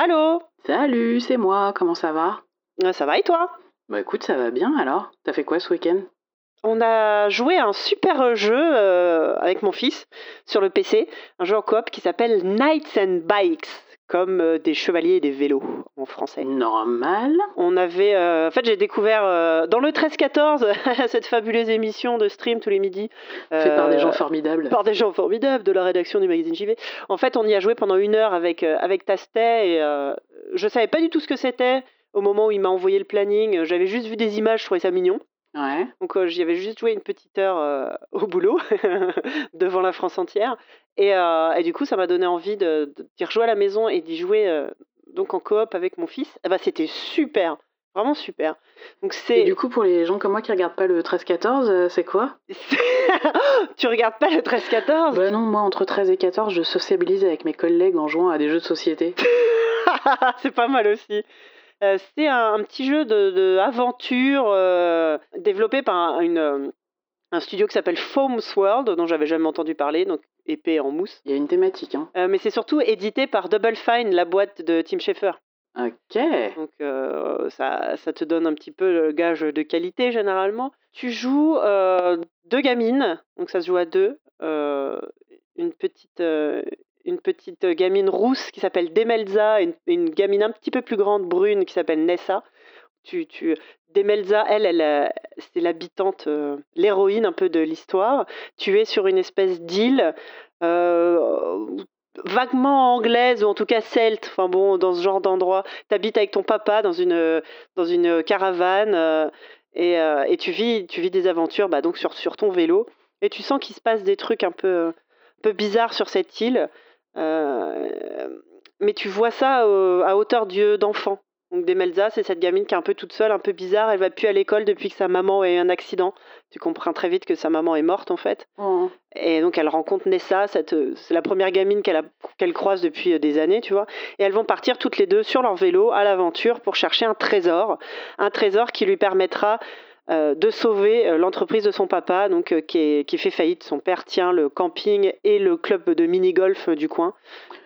Allô Salut, c'est moi, comment ça va? Euh, Ça va et toi? Bah écoute, ça va bien alors. T'as fait quoi ce week-end? On a joué à un super jeu euh, avec mon fils sur le PC, un jeu en coop qui s'appelle Knights and Bikes, comme euh, des chevaliers et des vélos en français. Normal. On avait, euh, en fait, j'ai découvert euh, dans le 13-14 cette fabuleuse émission de stream tous les midis. Fait par des gens formidables. par des gens formidables de la rédaction du magazine JV. En fait, on y a joué pendant une heure avec, avec Tastet et je savais pas du tout ce que c'était au moment où il m'a envoyé le planning. J'avais juste vu des images, je trouvais ça mignon. Ouais. Donc euh, j'y avais juste joué une petite heure euh, au boulot devant la France entière. Et, euh, et du coup, ça m'a donné envie de, d'y rejouer à la maison et d'y jouer donc en coop avec mon fils. Eh ben, c'était super, vraiment super. Donc Et c'est. du coup, pour les gens comme moi qui regardent pas le 13-14, euh, c'est quoi? Tu regardes pas le 13-14 Bah non, moi entre 13 et 14, je sociabilise avec mes collègues en jouant à des jeux de société. c'est pas mal aussi. Euh, c'est un, un petit jeu de, de aventure euh, développé par un, une, euh, un studio qui s'appelle Foams World, dont j'avais jamais entendu parler, donc épée en mousse. Il y a une thématique, hein. Euh, mais c'est surtout édité par Double Fine, la boîte de Tim Schafer. Ok. Donc euh, ça, ça te donne un petit peu le gage de qualité généralement. Tu joues euh, deux gamines, donc ça se joue à deux. Une petite, une petite gamine rousse qui s'appelle Demelza une, gamine un petit peu plus grande brune qui s'appelle Nessa. Tu, tu, Demelza, elle, elle, euh, c'est l'habitante, euh, l'héroïne un peu de l'histoire. Tu es sur une espèce d'île euh, vaguement anglaise ou en tout cas celte. Enfin bon, dans ce genre d'endroit, t'habites avec ton papa dans une dans une caravane euh, et, euh, et tu vis tu vis des aventures bah, donc sur sur ton vélo et tu sens qu'il se passe des trucs un peu un peu bizarres sur cette île. Euh, mais tu vois ça euh, à hauteur d'yeux d'enfant. Donc Demelza, c'est cette gamine qui est un peu toute seule, un peu bizarre. Elle va plus à l'école depuis que sa maman a eu un accident. Tu comprends très vite que sa maman est morte en fait. Oh. Et donc elle rencontre Nessa, cette, euh, c'est la première gamine qu'elle, a- qu'elle croise depuis des années, tu vois. Et elles vont partir toutes les deux sur leur vélo à l'aventure pour chercher un trésor, un trésor qui lui permettra de sauver euh, l'entreprise de son papa, donc euh, qui, est- qui fait faillite. Son père tient le camping et le club de mini-golf euh, du coin.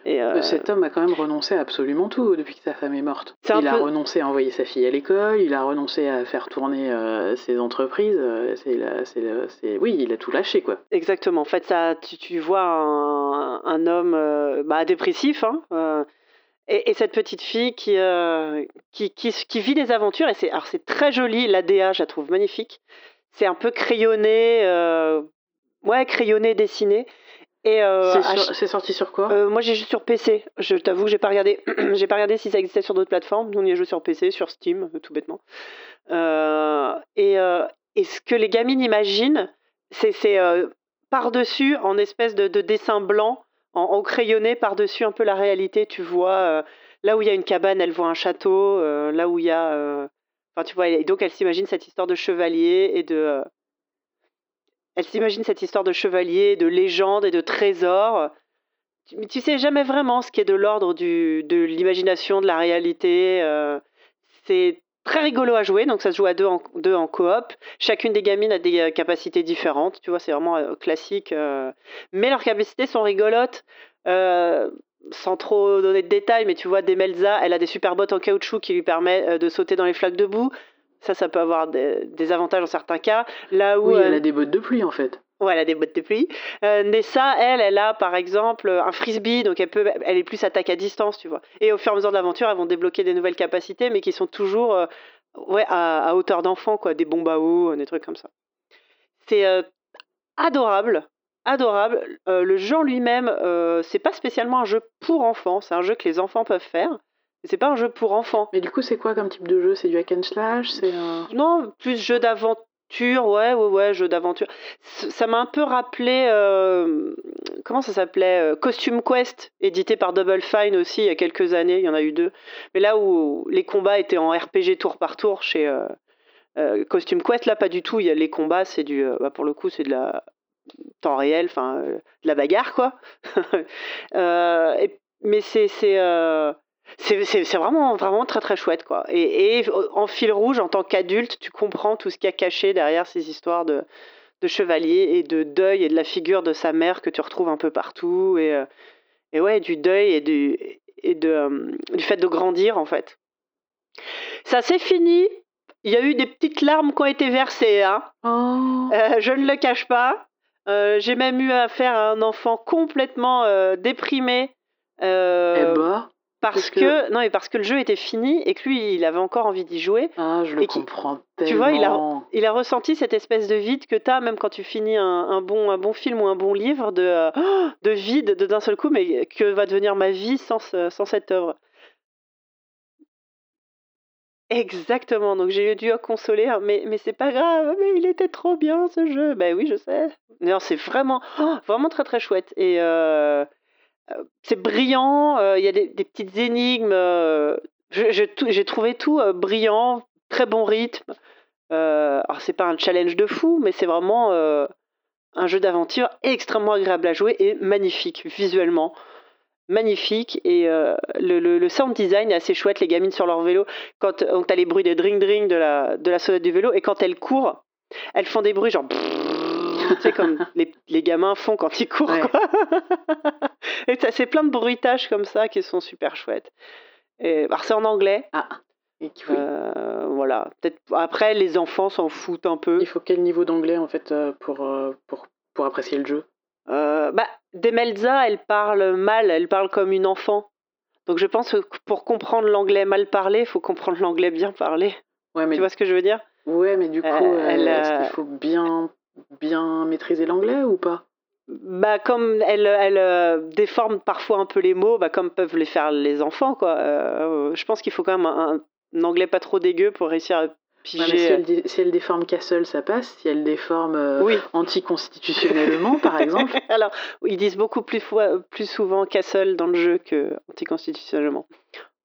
Et, euh, Euh, Cet homme a quand même renoncé à absolument tout depuis que sa femme est morte. Il a peu- renoncé à envoyer sa fille à l'école, il a renoncé à faire tourner euh, ses entreprises. euh, c'est la- la- Oui, il a tout lâché, quoi. Exactement. En fait, ça, tu, tu vois un, un homme euh, bah, dépressif, hein, euh, et, et cette petite fille qui, euh, qui, qui, qui vit des aventures. Et c'est, alors c'est très joli. L'ADA, je la trouve magnifique. C'est un peu crayonné, euh, ouais, crayonné, dessiné. Et euh, C'est à sur- c'est sorti sur quoi? moi, j'ai juste sur PC. Je t'avoue que j'ai pas regardé. j'ai pas regardé si ça existait sur d'autres plateformes. Nous, on y a joué sur PC, sur Steam, tout bêtement. Et, et ce que les gamines imaginent, c'est c'est, par-dessus, en espèce de, de dessin blanc, en, en crayonné par-dessus un peu la réalité. Tu vois, euh, là où il y a une cabane, elle voit un château. euh, là où il y a. euh, Enfin, tu vois, et donc elle s'imagine cette histoire de chevalier et de. elle s'imagine cette histoire de chevalier, de légende et de trésor. Tu- Mais tu sais jamais vraiment ce qui est de l'ordre de l'imagination, de la réalité. c'est très rigolo à jouer, donc ça se joue à deux en, deux en coop. Chacune des gamines a des euh, capacités différentes, tu vois, c'est vraiment euh, classique. euh. Mais leurs capacités sont rigolotes. euh, sans trop donner de détails, mais tu vois, Demelza, elle a des super bottes en caoutchouc qui lui permettent euh, de sauter dans les flaques de boue. Ça, ça peut avoir des, des avantages dans certains cas. Là où Oui, elle a des bottes de pluie, en fait. A des bottes de pluie. Euh, Nessa, elle, elle a par exemple un frisbee, donc elle, peut, elle est plus attaque à distance, tu vois. Et au fur et à mesure de l'aventure, elles vont débloquer des nouvelles capacités, mais qui sont toujours euh, ouais, à, à hauteur d'enfant, quoi. Des bombes à eau, des trucs comme ça. C'est euh, adorable, adorable. Euh, le jeu en lui-même, euh, c'est pas spécialement un jeu pour enfants, c'est un jeu que les enfants peuvent faire. Mais c'est pas un jeu pour enfants. Mais du coup, c'est quoi comme type de jeu? C'est du hack and slash? C'est un... Non, plus jeu d'aventure, ouais, ouais, ouais, jeu d'aventure. Ça m'a un peu rappelé, euh, comment ça s'appelait euh, Costume Quest, édité par Double Fine aussi il y a quelques années, il y en a eu deux. Mais là où les combats étaient en RPG tour par tour chez euh, Costume Quest, là pas du tout. Il y a les combats, c'est du, bah, pour le coup, c'est de la temps réel, enfin, de la bagarre, quoi. Mais c'est, c'est, c'est, c'est- c'est vraiment, vraiment très très chouette quoi. Et, et en fil rouge, en tant qu'adulte, tu comprends tout ce qu'il y a caché derrière ces histoires de, de chevalier et de deuil et de la figure de sa mère que tu retrouves un peu partout. Et, euh, et ouais, du deuil et du, et de, euh, du fait de grandir, en fait. Ça s'est fini. Il y a eu des petites larmes qui ont été versées. Hein. Oh. Euh, je ne le cache pas. Euh, J'ai même eu affaire à un enfant complètement euh, déprimé. eh bah. Parce que... que- non, mais parce que le jeu était fini et que lui, il avait encore envie d'y jouer. Ah, je le comprends tellement. tu vois, il a- Il a ressenti cette espèce de vide que tu as, même quand tu finis un, un bon, un bon film ou un bon livre, de, oh, de vide de d'un seul coup, mais que va devenir ma vie sans, sans cette œuvre. Exactement, donc j'ai dû consoler, hein, mais, mais c'est pas grave, mais il était trop bien ce jeu. Ben oui, je sais. Non, c'est vraiment, oh, vraiment très très chouette. Et euh, c'est brillant, il y a des, petites énigmes. J'ai trouvé tout brillant, très bon rythme. Alors, c'est pas un challenge de fou, mais c'est vraiment un jeu d'aventure extrêmement agréable à jouer et magnifique visuellement. Magnifique. Et le, sound design est assez chouette. Les gamines sur leur vélo, quand tu as les bruits de dring-dring de la, de la sonnette du vélo, et quand elles courent, elles font des bruits genre. Tu sais, comme les, les gamins font quand ils courent. Ouais. quoi. et ça, c'est plein de bruitages comme ça qui sont super chouettes. Et, alors, c'est en anglais. Ah. Et Euh, voilà. Peut-être après les enfants s'en foutent un peu. Il faut quel niveau d'anglais en fait euh, pour, euh, pour, pour apprécier le jeu? Euh, bah, Demelza, elle parle mal, elle parle comme une enfant. Donc je pense que pour comprendre l'anglais mal parlé, il faut comprendre l'anglais bien parlé. Ouais, mais Tu vois ce que je veux dire? Ouais, mais du coup, Euh, euh, elle, est-ce qu'il faut bien, bien maîtriser l'anglais ou pas? Bah comme elle, elle euh, déforme parfois un peu les mots, bah, comme peuvent les faire les enfants, quoi. Euh, je pense qu'il faut quand même un, un anglais pas trop dégueu pour réussir à Ouais, mais si, piger. elle, dé- si elle déforme Castle, ça passe. Si elle déforme euh, oui. anticonstitutionnellement, par exemple. Alors, ils disent beaucoup plus, fois- plus souvent castle dans le jeu que anticonstitutionnellement.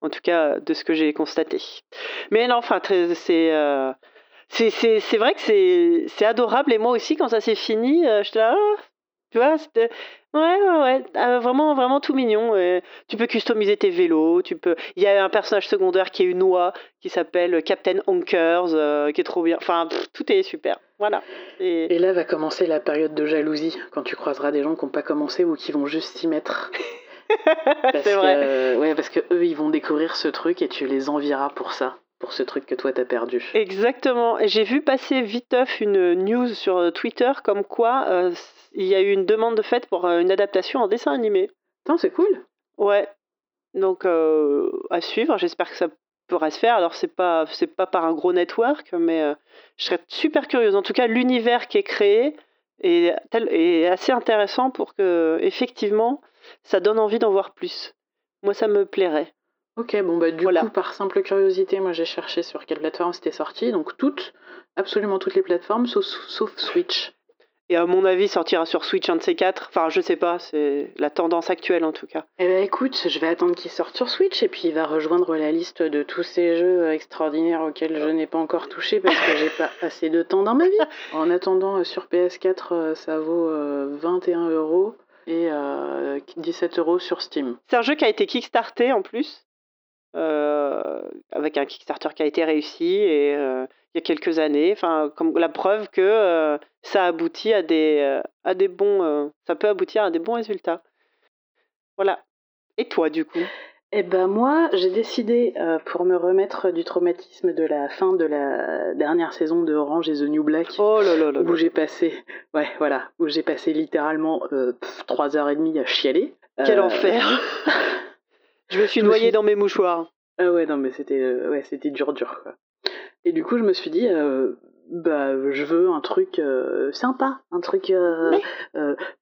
En tout cas, de ce que j'ai constaté. Mais non, enfin, c'est. C'est- vrai que c'est adorable. Et moi aussi quand ça s'est fini euh, j'étais là Ah tu vois c'était ouais ouais ouais euh, vraiment vraiment tout mignon. Et tu peux customiser tes vélos tu peux il y a un personnage secondaire qui est une oie qui s'appelle Captain Honkers euh, qui est trop bien. Enfin pff, tout est super. Voilà. Et- Et là va commencer la période de jalousie, quand tu croiseras des gens qui n'ont pas commencé ou qui vont juste s'y mettre. Parce c'est vrai. que, ouais, parce que eux, ils vont découvrir ce truc et tu les envieras pour ça, pour ce truc que toi t'as perdu. Exactement. J'ai vu passer viteuf une news sur Twitter comme quoi euh, il y a eu une demande de fait pour euh, une adaptation en dessin animé. C'est cool. Ouais. Donc euh, à suivre. J'espère que ça pourra se faire. Alors c'est pas c'est pas par un gros network, mais euh, je serais super curieuse. En tout cas, l'univers qui est créé est, tel- est assez intéressant pour que effectivement ça donne envie d'en voir plus. Moi, ça me plairait. Ok, bon bah du Voilà. coup, par simple curiosité, moi j'ai cherché sur quelle plateforme c'était sorti, donc toutes, absolument toutes les plateformes, sauf, sauf Switch. Et à mon avis, sortira sur Switch un de ces quatre. Enfin, je sais pas. C'est la tendance actuelle en tout cas. Eh ben écoute, je vais attendre qu'il sorte sur Switch et puis il va rejoindre la liste de tous ces jeux euh, extraordinaires auxquels je n'ai pas encore touché parce que j'ai pas assez de temps dans ma vie. En attendant, euh, sur PS4, euh, ça vaut euh, 21 euros et euh, 17 euros sur Steam. C'est un jeu qui a été kickstarté en plus, euh, avec un Kickstarter qui a été réussi et euh, il y a quelques années. Enfin, comme la preuve que euh, ça aboutit à des, euh, à des bons, euh, ça peut aboutir à des bons résultats. Voilà. Et toi, du coup? Eh ben moi, j'ai décidé, euh, pour me remettre du traumatisme de la fin de la dernière saison de Orange et the New Black, Oh là là là où j'ai passé, ouais, voilà, où j'ai passé littéralement euh, pff, trois heures et demie à chialer. Quel Euh, enfer Je me suis suis- dans mes mouchoirs. Ah ouais, non, mais c'était euh, ouais, c'était dur, dur, quoi. Et du coup, je me suis dit, euh, bah, je veux un truc euh, sympa, un truc Mais-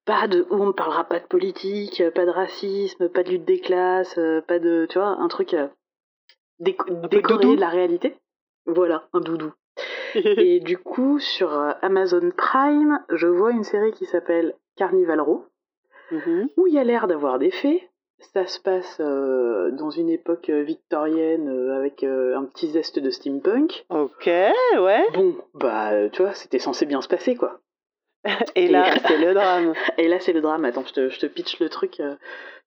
pas de où on ne parlera pas de politique, pas de racisme, pas de lutte des classes, pas de, tu vois, un truc déco- peu décoré de la réalité. Voilà, un doudou. Et du coup, sur Amazon Prime, je vois une série qui s'appelle Carnival Row Mhm. où il y a l'air d'avoir des faits. Ça se passe euh, dans une époque euh, victorienne euh, avec euh, un petit zeste de steampunk. Ok, ouais. Bon, bah, tu vois, c'était censé bien se passer, quoi. Et là, c'est le drame. Et là, c'est le drame. Attends, je te, je te pitch le truc,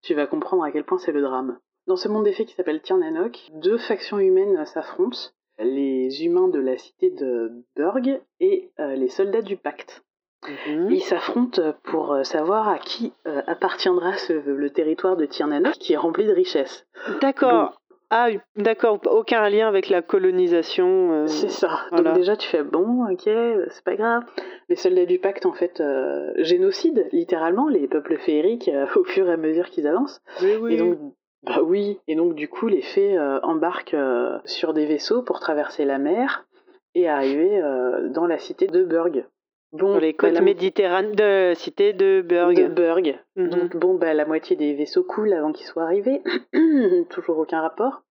tu vas comprendre à quel point c'est le drame. Dans ce monde des fées qui s'appelle Tirnanok, deux factions humaines s'affrontent. Les humains de la cité de Burg et les soldats du pacte. Mhm. Ils s'affrontent pour euh, savoir à qui euh, appartiendra ce- le territoire de Tirnano qui est rempli de richesses. D'accord. Ah, d'accord. Aucun lien avec la colonisation. euh, C'est ça. voilà. Donc déjà tu fais bon, ok, c'est pas grave. Les soldats du pacte en fait euh, génocident littéralement les peuples féeriques au fur et à mesure qu'ils avancent. Oui, oui. Et donc bah oui. Et donc du coup les fées embarquent sur des vaisseaux pour traverser la mer et arriver dans la cité de Burg. Bon, Sur les bah, côtes la- méditerranéennes de cité de Burg. de Burg. Mhm. Donc bon, bah, la moitié des vaisseaux coulent avant qu'ils soient arrivés. Toujours aucun rapport.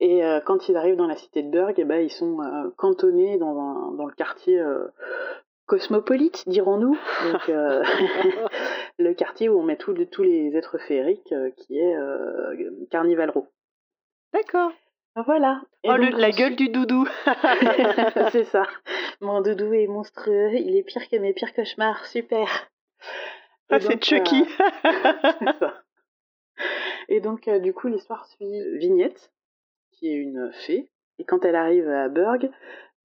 Et euh, quand ils arrivent dans la cité de Burg, eh ben, ils sont euh, cantonnés dans, un- dans le quartier euh, cosmopolite, dirons-nous. Le quartier où on met tous les- êtres féeriques, qui est Carnival Row. D'accord. Voilà. Et Oh, le- la gueule du doudou. c'est ça. Mon doudou est monstrueux, il est pire que mes pires cauchemars, super. Ah, c'est donc, Chucky. C'est ça. Et donc, euh, du coup, l'histoire suit Vignette, qui est une fée. Et quand elle arrive à Burg,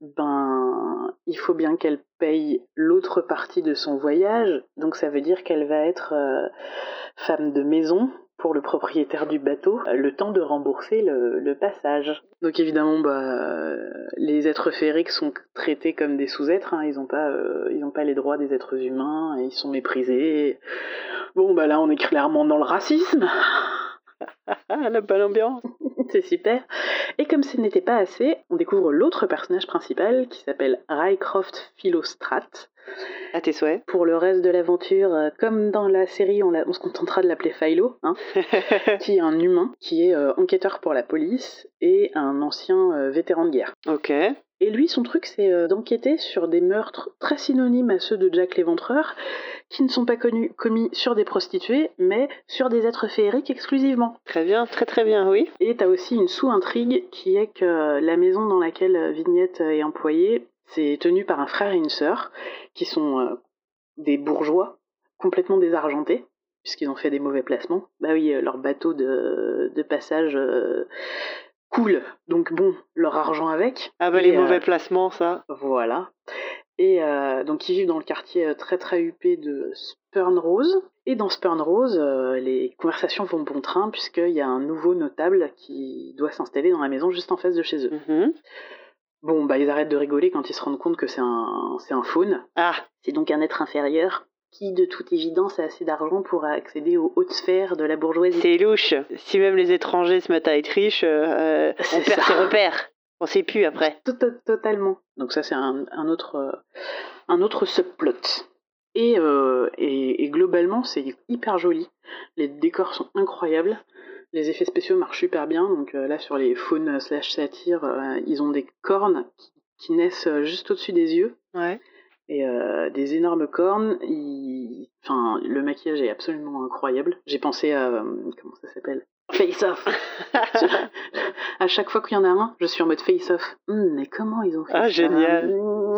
ben, il faut bien qu'elle paye l'autre partie de son voyage. Donc, ça veut dire qu'elle va être euh, femme de maison le propriétaire du bateau, euh, le temps de rembourser le, passage. Donc, évidemment, bah, euh, les êtres féeriques sont traités comme des sous-êtres. hein. Ils n'ont pas, euh, pas les droits des êtres humains ils sont méprisés. Bon, bah là, on est clairement dans le racisme. La bonne ambiance. C'est super. Et comme ce n'était pas assez, on découvre l'autre personnage principal qui s'appelle Rycroft Philostrat. À tes souhaits. Pour le reste de l'aventure, euh, comme dans la série, on, la- on se contentera de l'appeler Philo, hein, qui est un humain, qui est euh, enquêteur pour la police et un ancien euh, vétéran de guerre. ok. Et lui, son truc, c'est euh, d'enquêter sur des meurtres très synonymes à ceux de Jack l'Éventreur, qui ne sont pas connus, commis sur des prostituées, mais sur des êtres féeriques exclusivement. Très bien, très très bien, oui. Et t'as aussi une sous-intrigue qui est que la maison dans laquelle Vignette est employée, c'est tenu par un frère et une sœur, qui sont euh, des bourgeois complètement désargentés, puisqu'ils ont fait des mauvais placements. Bah oui, euh, leur bateau de, de passage euh, coule, donc bon, leur argent avec. Ah bah Et, les euh, mauvais placements, ça. voilà. Et euh, donc ils vivent dans le quartier très très huppé de Spurn Rose. Et dans Spurn Rose, les conversations vont bon train puisqu'il y a un nouveau notable qui doit s'installer dans la maison juste en face de chez eux. Mhm. Bon, bah ils arrêtent de rigoler quand ils se rendent compte que c'est un, c'est un faune. Ah, C'est donc un être inférieur qui, de toute évidence, a assez d'argent pour accéder aux hautes sphères de la bourgeoisie. c'est louche. Si même les étrangers se mettent à être riches, euh, on C'est perd ça. ses repères. On sait plus après. To- to- Totalement. Donc ça c'est un, un autre euh, un autre subplot. Et, euh, et, et globalement c'est hyper joli. Les décors sont incroyables. Les effets spéciaux marchent super bien. Donc euh, là sur les faunes slash satyres, euh, ils ont des cornes qui, qui naissent euh, juste au-dessus des yeux. Ouais. Et des énormes cornes. Ils- Enfin, le maquillage est absolument incroyable. J'ai pensé à... comment ça s'appelle? Face Off À chaque fois qu'il y en a un, je suis en mode Face Off. Hum, mais comment ils ont fait Ah, ça? génial. Hum,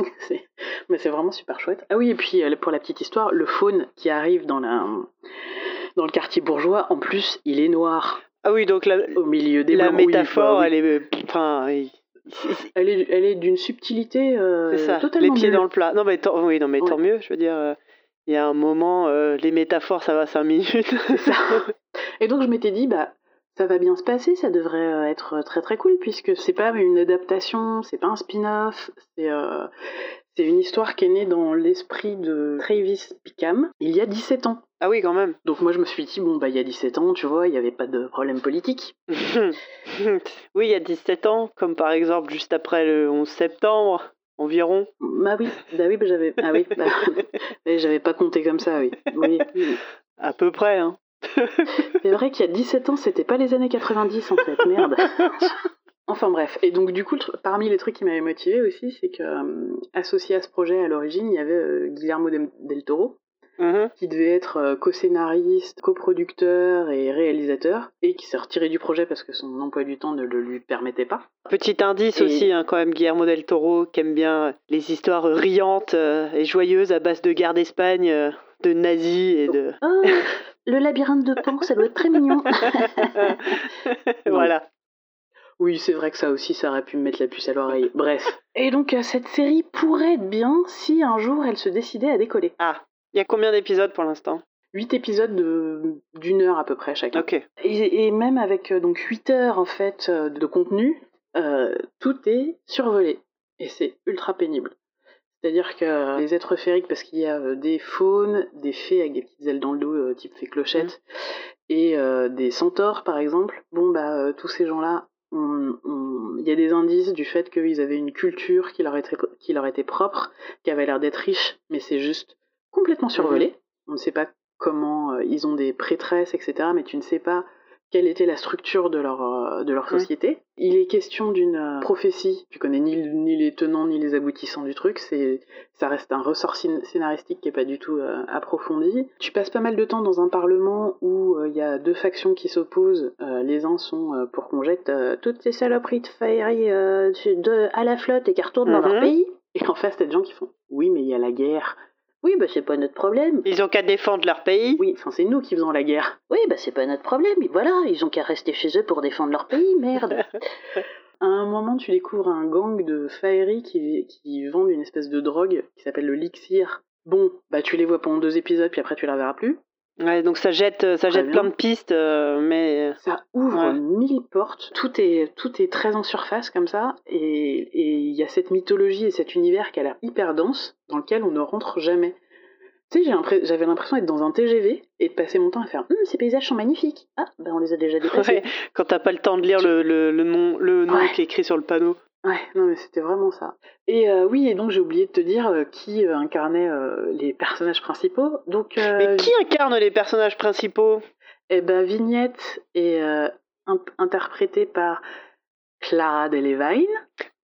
Mais c'est vraiment super chouette. Ah oui, et puis pour la petite histoire, le faune qui arrive dans, la... dans le quartier bourgeois, en plus, il est noir. ah oui, donc la, Au milieu des la métaphore, oui. elle est. Enfin, oui. Elle est, elle est d'une subtilité euh, c'est ça. totalement Les pieds nulle. dans le plat. Non, mais tant, oui, non, mais tant mieux. Je veux dire, euh, il y a un moment, euh, les métaphores, ça va 5 minutes. C'est ça. Et donc je m'étais dit, bah, ça va bien se passer, ça devrait être très très cool, puisque c'est pas une adaptation, c'est pas un spin-off, c'est euh, c'est une histoire qui est née dans l'esprit de Travis Pickham il y a 17 ans. Ah oui, quand même. Donc moi je me suis dit, bon, bah il y a 17 ans, tu vois, il n'y avait pas de problème politique. oui, il y a 17 ans, comme par exemple juste après le 11 septembre, environ. Bah oui, bah oui, bah, j'avais ah oui, bah, j'avais pas compté comme ça, oui. oui. oui. À peu près, hein. C'est vrai qu'il y a 17 ans, c'était pas les années 90 en fait, merde. Enfin bref, et donc du coup, parmi les trucs qui m'avaient motivé aussi, c'est que euh, associé à ce projet à l'origine, il y avait euh, Guillermo del Toro, Mhm. qui devait être euh, co-scénariste, coproducteur et réalisateur, et qui s'est retiré du projet parce que son emploi du temps ne le lui permettait pas. Petit indice Et- aussi, hein, quand même, Guillermo del Toro, qui aime bien les histoires riantes euh, et joyeuses à base de guerre d'Espagne, euh, de nazis et de. Oh, le labyrinthe de Pan, ça doit être très mignon. voilà. Oui, c'est vrai que ça aussi, ça aurait pu me mettre la puce à l'oreille. Bref. Et donc, euh, cette série pourrait être bien si un jour elle se décidait à décoller. Ah, il y a combien d'épisodes pour l'instant? Huit épisodes de- d'une heure à peu près chacun. Et, et même avec euh, donc 8 heures en fait euh, de contenu, euh, tout est survolé. Et c'est ultra pénible. C'est-à-dire que les êtres féeriques, parce qu'il y a des faunes, des fées avec des petites ailes dans le dos, type fée clochette, et euh, des centaures par exemple, bon bah tous ces gens-là, il y a des indices du fait qu'ils avaient une culture qui leur était, qui leur était propre, qui avait l'air d'être riche, mais c'est juste complètement survolé. On ne sait pas comment euh, ils ont des prêtresses, etc. Mais tu ne sais pas quelle était la structure de leur, euh, de leur Oui. société. Il est question d'une euh, prophétie. Tu connais ni, ni les tenants ni les aboutissants du truc. C'est, ça reste un ressort scén- scénaristique qui est pas du tout euh, approfondi. Tu passes pas mal de temps dans un parlement où euh, il y a deux factions qui s'opposent. Euh, les uns sont pour qu'on jette toutes ces saloperies de de- à la flotte et qu'elles retournent dans leur Mhm. pays. Et en face, t'as des gens qui font Oui, mais il y a la guerre. Oui, bah c'est pas notre problème. Ils ont qu'à défendre leur pays. Oui, enfin c'est nous qui faisons la guerre. Oui, bah c'est pas notre problème. Et voilà, ils ont qu'à rester chez eux pour défendre leur pays, merde. à un moment, tu découvres un gang de faeries qui, qui vendent une espèce de drogue qui s'appelle le lixir. Bon, bah tu les vois pendant deux épisodes, puis après tu la verras plus. Ouais, donc ça jette, ça Très jette bien. plein de pistes, euh, mais Ça ouvre Ouais. mille portes. Tout est, tout est très en surface comme ça. Et et il y a cette mythologie et cet univers qui a l'air hyper dense, dans lequel on ne rentre jamais. Tu sais, j'avais l'impression d'être dans un TGV et de passer mon temps à faire Hum, ces paysages sont magnifiques. Ah, ben on les a déjà dépassés. ouais, quand t'as pas le temps de lire le, le, le nom, le nom Ouais. qui est écrit sur le panneau. Ouais, non mais c'était vraiment ça. Et euh, oui, et donc j'ai oublié de te dire euh, qui euh, incarnait les personnages principaux. Donc, Mais qui incarne les personnages principaux? Eh ben, Vignette est in- interprétée par Clara Delevingne.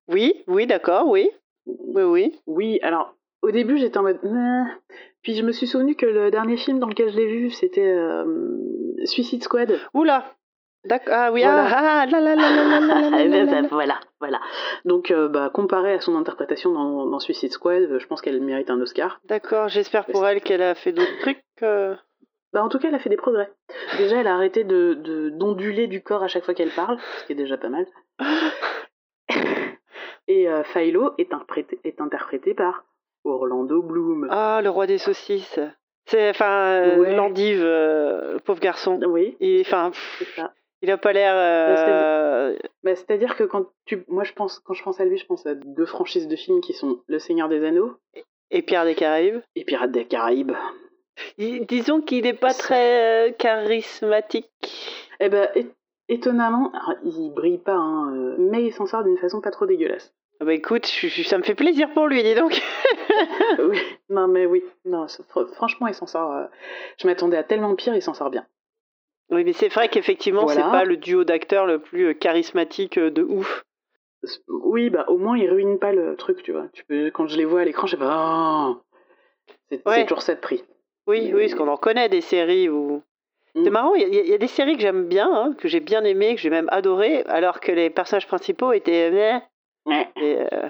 Oui, oui, d'accord, oui. Oui, oui. Oui, alors au début j'étais en mode puis je me suis souvenu que le dernier film dans lequel je l'ai vu c'était Suicide Squad. Oula D'accord. Ah oui, Voilà. ah, ah, là, là, là, là, là, là, là, là, là, là. voilà, voilà. Donc euh, bah, comparé à son interprétation dans, dans Suicide Squad, euh, je pense qu'elle mérite un Oscar. D'accord, j'espère pour elle qu'elle a fait d'autres trucs. euh. Bah, en tout cas, elle a fait des progrès. Déjà, elle a arrêté de d'onduler du corps à chaque fois qu'elle parle, ce qui est déjà pas mal. Et euh, Philo est, interprété, est interprété par Orlando Bloom. Ah, le roi des saucisses. C'est, enfin, Ouais. l'endive, le pauvre garçon. Oui, Il, enfin, pff, c'est ça. Il a pas l'air. euh, Bah, C'est-à-dire que quand tu, moi, je pense, quand je pense à lui, je pense à deux franchises de films qui sont Le Seigneur des Anneaux Et Pierre des Caraïbes. et Pirates des Caraïbes. Il- disons qu'il n'est pas très euh, charismatique. Eh ben, étonnamment, alors, il brille pas, hein, euh, mais il s'en sort d'une façon pas trop dégueulasse. Ah Bah écoute, je- je- ça me fait plaisir pour lui, dis donc. oui, non mais oui, non, franchement, il s'en sort. euh, je m'attendais à tellement pire, il s'en sort bien. Oui, mais c'est vrai qu'effectivement, Voilà. c'est pas le duo d'acteurs le plus euh, charismatique euh, de ouf. Oui, bah au moins il ruine pas le truc, tu vois. Tu peux, quand je les vois à l'écran, je sais pas. Oh c'est Ouais. toujours ça de prix. Oui, oui, parce qu'on en connaît des séries où. Mm. C'est marrant, il y, a- il y a des séries que j'aime bien, hein, que j'ai bien aimées, que j'ai même adorées, alors que les personnages principaux étaient. Ouais. Et, euh,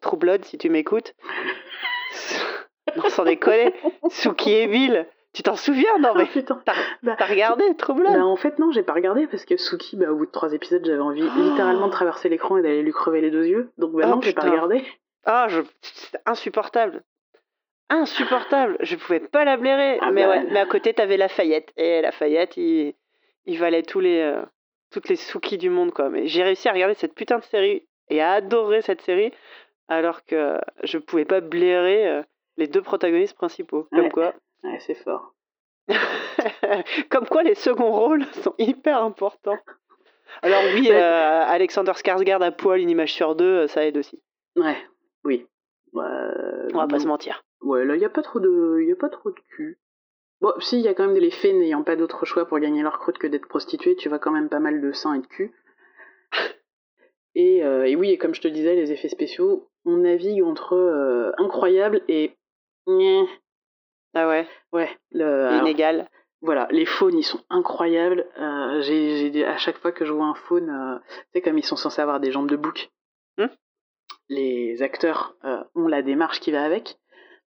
True Blood, si tu m'écoutes. non, sans déconner. Suki et Bill. Tu t'en souviens Non, Oh, mais putain. t'as Bah, regardé Blood bah, en fait non, j'ai pas regardé parce que Suki, bah, au bout de trois épisodes, j'avais envie Oh. littéralement de traverser l'écran et d'aller lui crever les deux yeux. Donc bah, Oh, non, j'ai pas regardé. Ah, je... c'était insupportable. Insupportable. Je pouvais pas la blairer. Ah mais bah. ouais, mais à côté, t'avais Lafayette. Et Lafayette, il, il valait tous les, euh, toutes les Suki du monde, quoi. Mais j'ai réussi à regarder cette putain de série et à adorer cette série, alors que je pouvais pas blairer euh, les deux protagonistes principaux. Comme Ouais. quoi. Ouais, c'est fort. Comme quoi, les seconds rôles sont hyper importants. Alors oui, euh, Alexander Skarsgård à poil, une image sur deux, euh, ça aide aussi. Ouais, oui. Euh, On va pas se mentir. Ouais, là, il a pas trop de, y a pas trop de cul. Bon, si, il y a quand même des faits n'ayant pas d'autre choix pour gagner leur croûte que d'être prostituées, tu vois quand même pas mal de seins et de cul. Et, euh, et oui, et comme je te disais, les effets spéciaux, on navigue entre incroyable et... Ah ouais, Ouais, le, alors, inégal. voilà, les faunes, ils sont incroyables. Euh, j'ai, à chaque fois que je vois un faune, euh, tu sais, comme ils sont censés avoir des jambes de bouc, Hmm. les acteurs euh, ont la démarche qui va avec.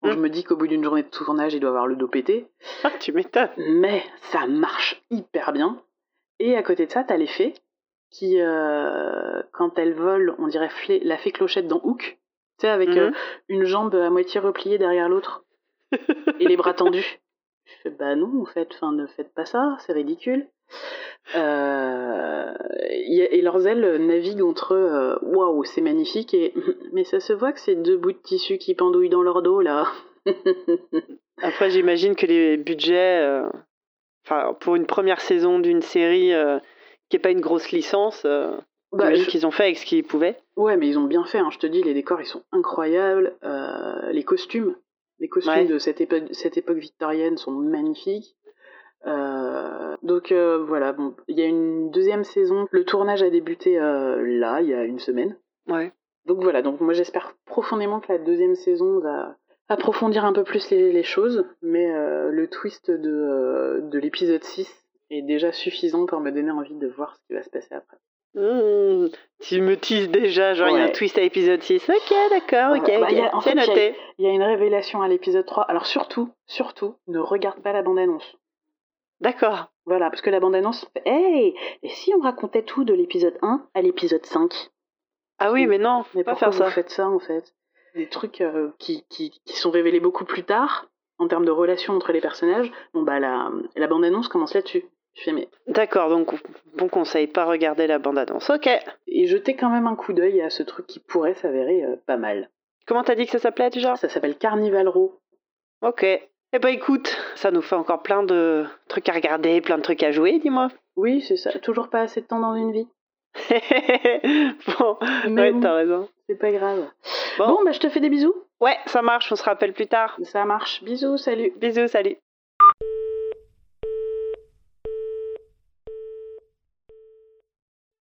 Donc Hmm. je me dis qu'au bout d'une journée de tournage, il doit avoir le dos pété. Ah, tu m'étonnes. Mais ça marche hyper bien. Et à côté de ça, t'as les fées. qui, euh, quand elle vole, on dirait la fée clochette dans Hook, tu sais, avec euh, une jambe à moitié repliée derrière l'autre et les bras tendus. Je fais, bah non, en fait, enfin, ne faites pas ça, c'est ridicule. Euh, et leurs ailes naviguent entre euh, waouh, c'est magnifique, et mais ça se voit que c'est deux bouts de tissu qui pendouillent dans leur dos là. Après, j'imagine que les budgets, euh, enfin, pour une première saison d'une série euh, qui n'est pas une grosse licence, euh, Bah, je- qu'ils ont fait avec ce qu'ils pouvaient. Ouais, mais ils ont bien fait, hein, je te dis, les décors ils sont incroyables, euh, les costumes, les costumes Ouais. de cette époque, cette époque victorienne sont magnifiques. Euh, donc euh, voilà, bon, il y a une deuxième saison, le tournage a débuté euh, là, il y a une semaine. Ouais. Donc voilà, donc moi j'espère profondément que la deuxième saison va approfondir un peu plus les, les choses, mais le twist de, de l'épisode 6 est déjà suffisant pour me donner envie de voir ce qui va se passer après. Mmh, tu me teases déjà, genre il y a un twist à épisode 6. Ok, d'accord, ok, Ouais, bah, a- en fait, noté. Il y a une révélation à l'épisode 3, alors surtout, surtout, ne regarde pas la bande-annonce. D'accord. Voilà, parce que la bande-annonce Hey Et si on racontait tout de l'épisode 1 à l'épisode 5 Ah oui, mais non, Mais pas pourquoi faire vous ça. faites ça en fait? Des trucs euh, qui, qui, qui sont révélés beaucoup plus tard, en termes de relation entre les personnages. Bon bah la, la bande-annonce commence là-dessus. Je fais mais. D'accord, donc bon conseil, pas regarder la bande-annonce. Ok. Et jeter quand même un coup d'œil à ce truc qui pourrait s'avérer euh, pas mal. Comment t'as dit que ça s'appelait déjà? Ça s'appelle Carnival Row. Ok. Eh ben écoute, ça nous fait encore plein de trucs à regarder, plein de trucs à jouer, dis-moi. Oui, c'est ça. Toujours pas assez de temps dans une vie. bon, Mais ouais, t'as raison. c'est pas grave. Bon. bon, bah je te fais des bisous. Ouais, ça marche, on se rappelle plus tard. Ça marche. Bisous, salut. Bisous, salut.